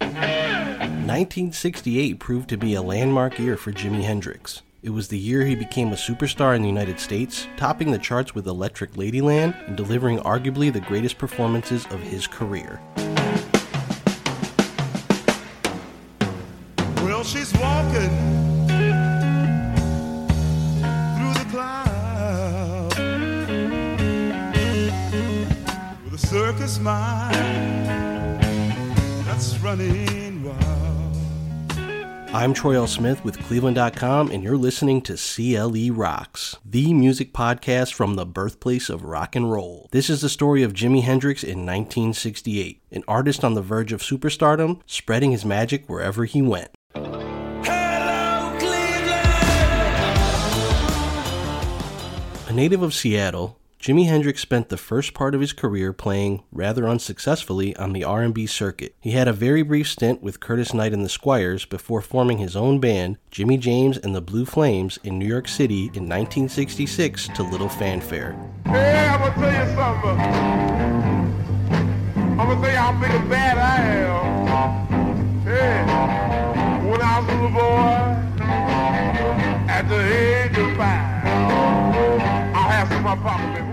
1968 proved to be a landmark year for Jimi Hendrix. It was the year he became a superstar in the United States, topping the charts with Electric Ladyland and delivering arguably the greatest performances of his career. Well, she's walking through the clouds with a circus mind running wild. I'm Troy L. Smith with Cleveland.com, and you're listening to CLE Rocks, the music podcast from the birthplace of rock and roll. This is the story of Jimi Hendrix in 1968, an artist on the verge of superstardom, spreading his magic wherever he went. A native of Seattle, Jimi Hendrix spent the first part of his career playing rather unsuccessfully on the R&B circuit. He had a very brief stint with Curtis Knight and the Squires before forming his own band, Jimmy James and the Blue Flames, in New York City in 1966 to little fanfare. Hey, I'm gonna tell you something. I'm gonna tell you how big a bad I am. Hey, when I was a little boy, at the age of five, I had some my papa.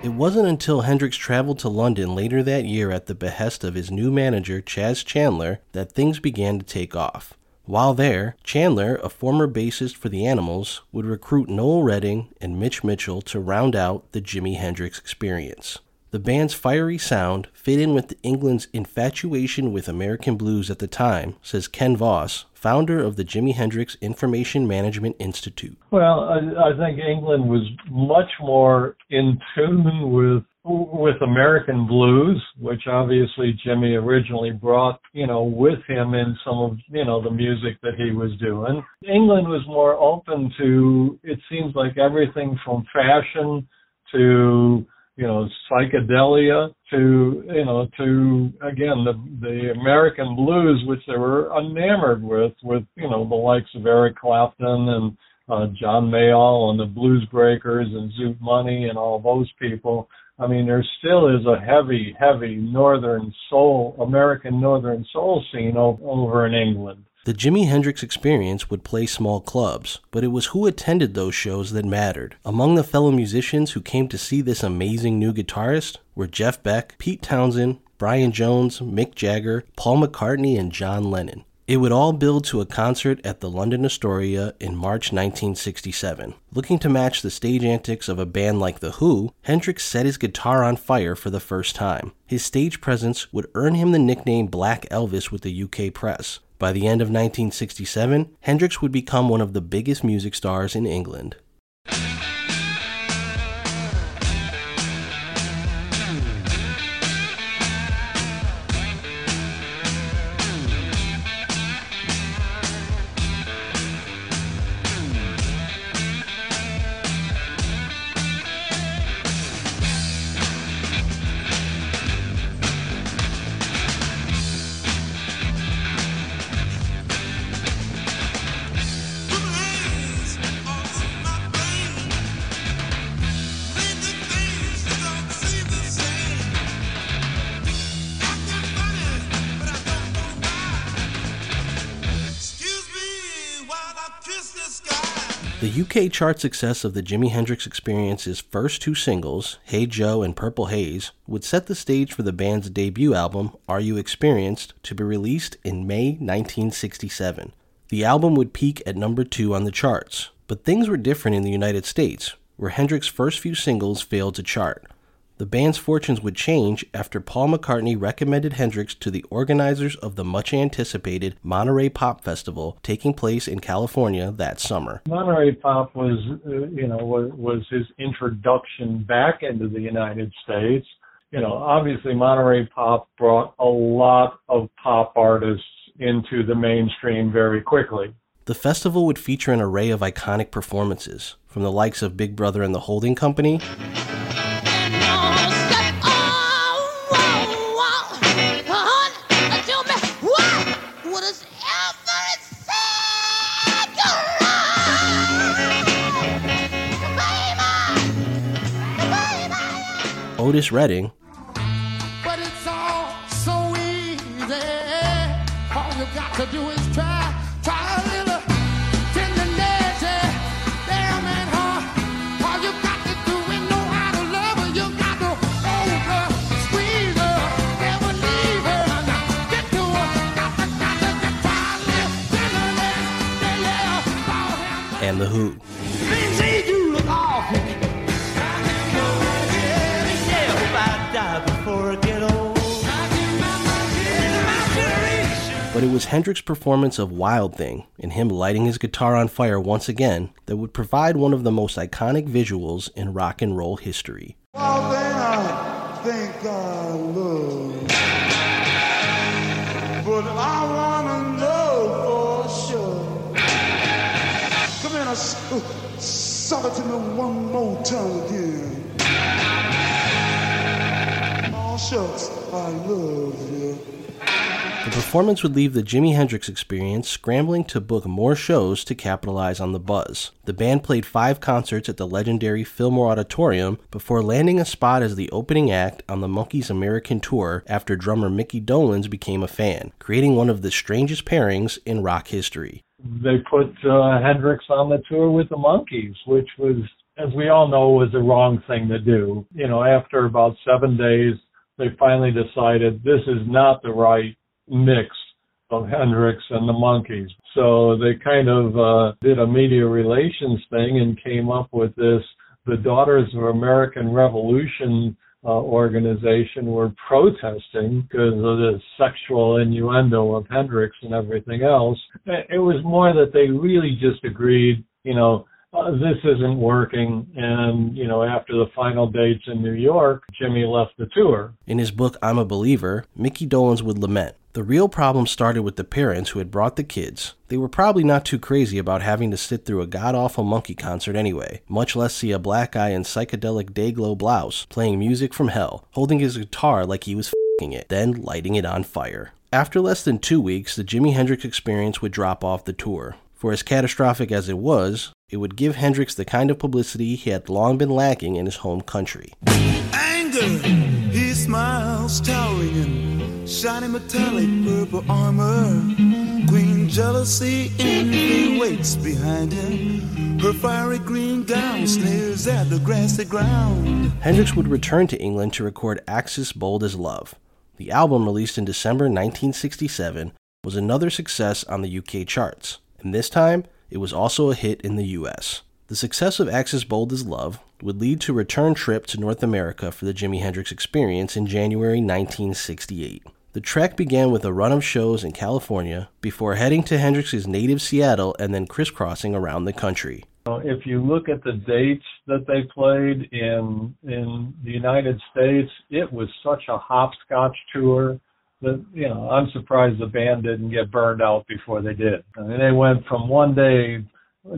It wasn't until Hendrix traveled to London later that year at the behest of his new manager, Chas Chandler, that things began to take off. While there, Chandler, a former bassist for the Animals, would recruit Noel Redding and Mitch Mitchell to round out the Jimi Hendrix experience. The band's fiery sound fit in with England's infatuation with American blues at the time, says Ken Voss, founder of the Jimi Hendrix Information Management Institute. Well, I, I think England was much more in tune with with American blues, which obviously Jimi originally brought, you know, with him in some of, you know, the music that he was doing. England was more open to it seems like everything from fashion to you know psychedelia to you know to again the the American blues which they were enamored with with you know the likes of Eric Clapton and uh, John Mayall and the Blues Breakers and Zoot Money and all those people. I mean, there still is a heavy, heavy Northern soul, American Northern soul scene o- over in England. The Jimi Hendrix experience would play small clubs, but it was who attended those shows that mattered. Among the fellow musicians who came to see this amazing new guitarist were Jeff Beck, Pete Townshend, Brian Jones, Mick Jagger, Paul McCartney, and John Lennon. It would all build to a concert at the London Astoria in March 1967. Looking to match the stage antics of a band like The Who, Hendrix set his guitar on fire for the first time. His stage presence would earn him the nickname Black Elvis with the UK press. By the end of 1967, Hendrix would become one of the biggest music stars in England. The UK chart success of the Jimi Hendrix Experience's first two singles, Hey Joe and Purple Haze, would set the stage for the band's debut album, Are You Experienced, to be released in May 1967. The album would peak at number two on the charts, but things were different in the United States, where Hendrix's first few singles failed to chart. The band's fortunes would change after Paul McCartney recommended Hendrix to the organizers of the much anticipated Monterey Pop Festival taking place in California that summer. Monterey Pop was, uh, you know, was, was his introduction back into the United States. you know, obviously Monterey Pop brought a lot of pop artists into the mainstream very quickly. The festival would feature an array of iconic performances, from the likes of Big Brother and the Holding Company little tenderness. Yeah, yeah, oh, and The Who. But it was Hendrix's performance of Wild Thing and him lighting his guitar on fire once again that would provide one of the most iconic visuals in rock and roll history. Suck it to me one more time again. Oh shucks, I love you. The performance would leave the Jimi Hendrix experience scrambling to book more shows to capitalize on the buzz. The band played five concerts at the legendary Fillmore Auditorium before landing a spot as the opening act on the Monkees American tour after drummer Mickey Dolenz became a fan, creating one of the strangest pairings in rock history. They put uh, Hendrix on the tour with the Monkees, which was, as we all know, was the wrong thing to do. You know, after about seven days, they finally decided this is not the right mix of Hendrix and the Monkees. So they kind of uh, did a media relations thing and came up with this. The Daughters of American Revolution uh, organization were protesting because of the sexual innuendo of Hendrix and everything else. It was more that they really just agreed, you know, uh, this isn't working. And, you know, after the final dates in New York, Jimi left the tour. In his book I'm a Believer, Mickey Dolenz would lament. The real problem started with the parents who had brought the kids. They were probably not too crazy about having to sit through a god awful monkey concert anyway, much less see a black guy in psychedelic dayglow blouse playing music from hell, holding his guitar like he was fing it, then lighting it on fire. After less than two weeks, the Jimi Hendrix experience would drop off the tour. For as catastrophic as it was, it would give Hendrix the kind of publicity he had long been lacking in his home country. Anger, he smiles, towering in shiny metallic purple armor. Queen jealousy, envy waits behind him. Her fiery green gown sneers at the grassy ground. Hendrix would return to England to record Axis Bold as Love. The album, released in December 1967, was another success on the UK charts, and this time it was also a hit in the US. The success of Axis Bold as Love would lead to a return trip to North America for the Jimi Hendrix Experience in January 1968. The trek began with a run of shows in California before heading to Hendrix's native Seattle and then crisscrossing around the country. If you look at the dates that they played in in the United States, it was such a hopscotch tour that you know I'm surprised the band didn't get burned out before they did. I mean, they went from one day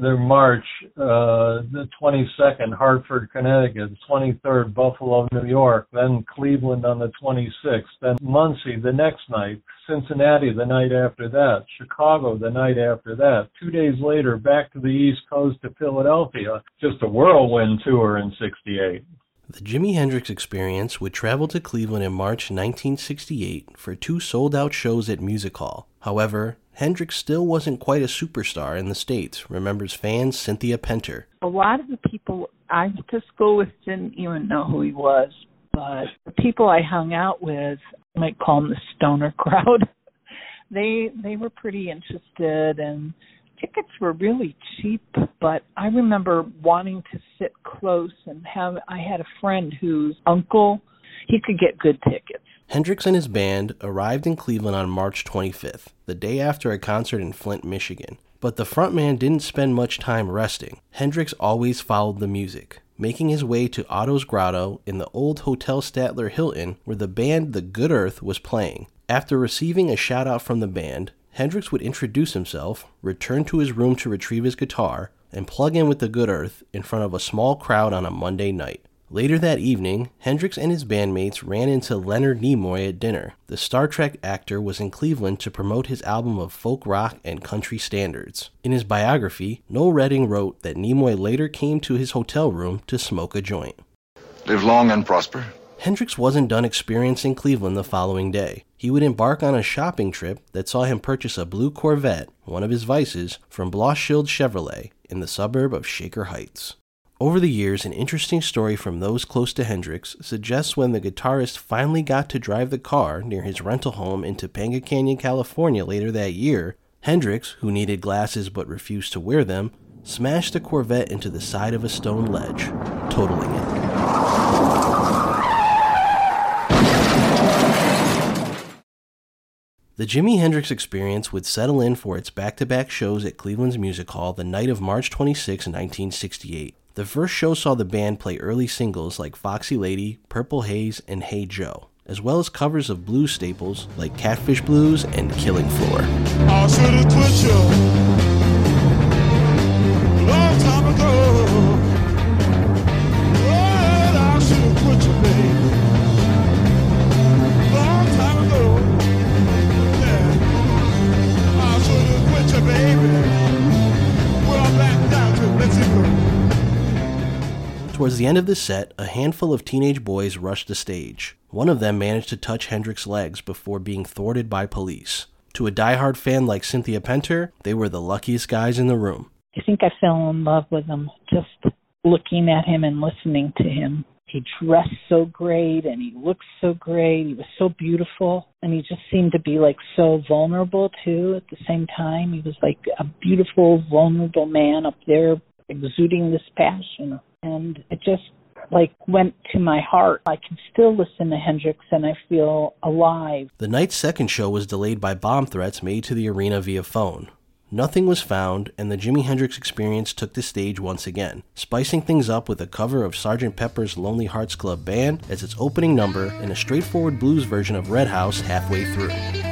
their march, uh, the 22nd, Hartford, Connecticut, 23rd, Buffalo, New York, then Cleveland on the 26th, then Muncie the next night, Cincinnati the night after that, Chicago the night after that. Two days later, back to the East Coast to Philadelphia. Just a whirlwind tour in 68. The Jimi Hendrix Experience would travel to Cleveland in March 1968 for two sold out shows at Music Hall. However, Hendrix still wasn't quite a superstar in the States, remembers fan Cynthia Penter. A lot of the people I went to school with didn't even know who he was, but the people I hung out with, I might call them the stoner crowd, they they were pretty interested and tickets were really cheap, but I remember wanting to sit close and have I had a friend whose uncle he could get good tickets. Hendrix and his band arrived in Cleveland on March 25th, the day after a concert in Flint, Michigan. But the frontman didn't spend much time resting. Hendrix always followed the music, making his way to Otto's Grotto in the old Hotel Statler Hilton, where the band The Good Earth was playing. After receiving a shout out from the band, Hendrix would introduce himself, return to his room to retrieve his guitar, and plug in with The Good Earth in front of a small crowd on a Monday night. Later that evening, Hendrix and his bandmates ran into Leonard Nimoy at dinner. The Star Trek actor was in Cleveland to promote his album of folk rock and country standards. In his biography, Noel Redding wrote that Nimoy later came to his hotel room to smoke a joint. Live long and prosper. Hendrix wasn't done experiencing Cleveland the following day. He would embark on a shopping trip that saw him purchase a blue Corvette, one of his vices, from Blaushild Chevrolet in the suburb of Shaker Heights. Over the years, an interesting story from those close to Hendrix suggests when the guitarist finally got to drive the car near his rental home in Topanga Canyon, California later that year, Hendrix, who needed glasses but refused to wear them, smashed the Corvette into the side of a stone ledge, totaling it. The Jimi Hendrix experience would settle in for its back to back shows at Cleveland's Music Hall the night of March 26, 1968. The first show saw the band play early singles like Foxy Lady, Purple Haze, and Hey Joe, as well as covers of blues staples like Catfish Blues and Killing Floor. The end of the set, a handful of teenage boys rushed the stage. One of them managed to touch Hendrix's legs before being thwarted by police. To a diehard fan like Cynthia Penter, they were the luckiest guys in the room. I think I fell in love with him just looking at him and listening to him. He dressed so great and he looked so great. He was so beautiful and he just seemed to be like so vulnerable too at the same time. He was like a beautiful, vulnerable man up there exuding this passion and it just like went to my heart. I can still listen to Hendrix and I feel alive. The night's second show was delayed by bomb threats made to the arena via phone. Nothing was found, and the Jimi Hendrix experience took the stage once again, spicing things up with a cover of Sgt. Pepper's Lonely Hearts Club Band as its opening number and a straightforward blues version of Red House halfway through.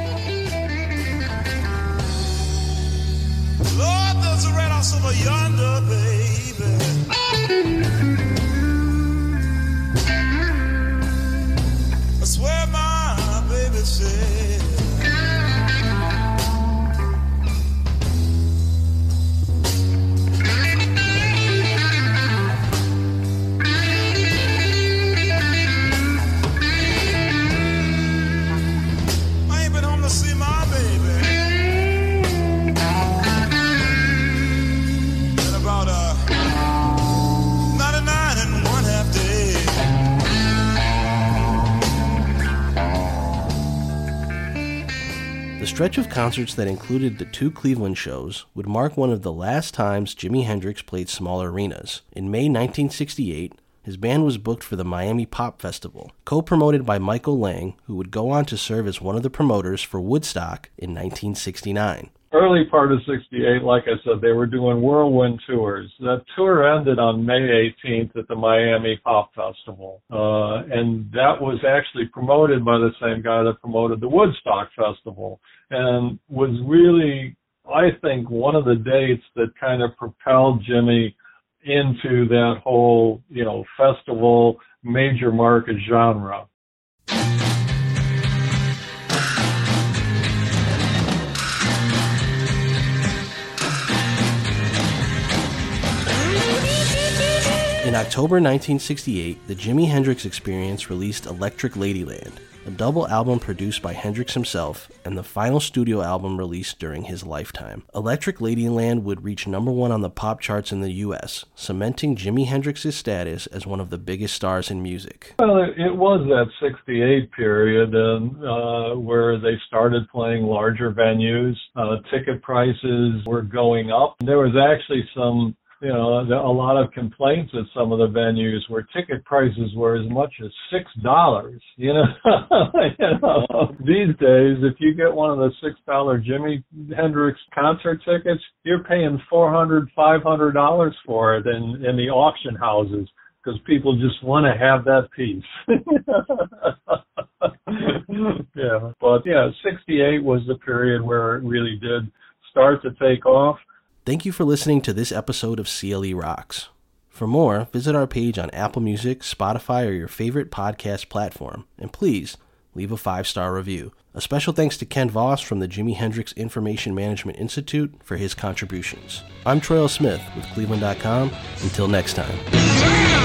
The stretch of concerts that included the two Cleveland shows would mark one of the last times Jimi Hendrix played small arenas. In May 1968, his band was booked for the Miami Pop Festival, co promoted by Michael Lang, who would go on to serve as one of the promoters for Woodstock in 1969. Early part of 68, like I said, they were doing whirlwind tours. That tour ended on May 18th at the Miami Pop Festival. Uh, and that was actually promoted by the same guy that promoted the Woodstock Festival and was really, I think, one of the dates that kind of propelled Jimi into that whole, you know, festival major market genre. In October 1968, the Jimi Hendrix Experience released Electric Ladyland, a double album produced by Hendrix himself and the final studio album released during his lifetime. Electric Ladyland would reach number one on the pop charts in the US, cementing Jimi Hendrix's status as one of the biggest stars in music. Well, it, was that 68 period and, uh, where they started playing larger venues. Uh, ticket prices were going up. There was actually some, you know, a lot of complaints at some of the venues where ticket prices were as much as six dollars. You know, you know, these days, if you get one of the six dollar Jimi Hendrix concert tickets, you're paying four hundred, five hundred dollars for it in in the auction houses because people just want to have that piece. yeah, but yeah, 68 was the period where it really did start to take off. Thank you for listening to this episode of CLE Rocks. For more, visit our page on Apple Music, Spotify, or your favorite podcast platform, and please leave a five star review. A special thanks to Ken Voss from the Jimi Hendrix Information Management Institute for his contributions. I'm Troy Smith with Cleveland.com. Until next time.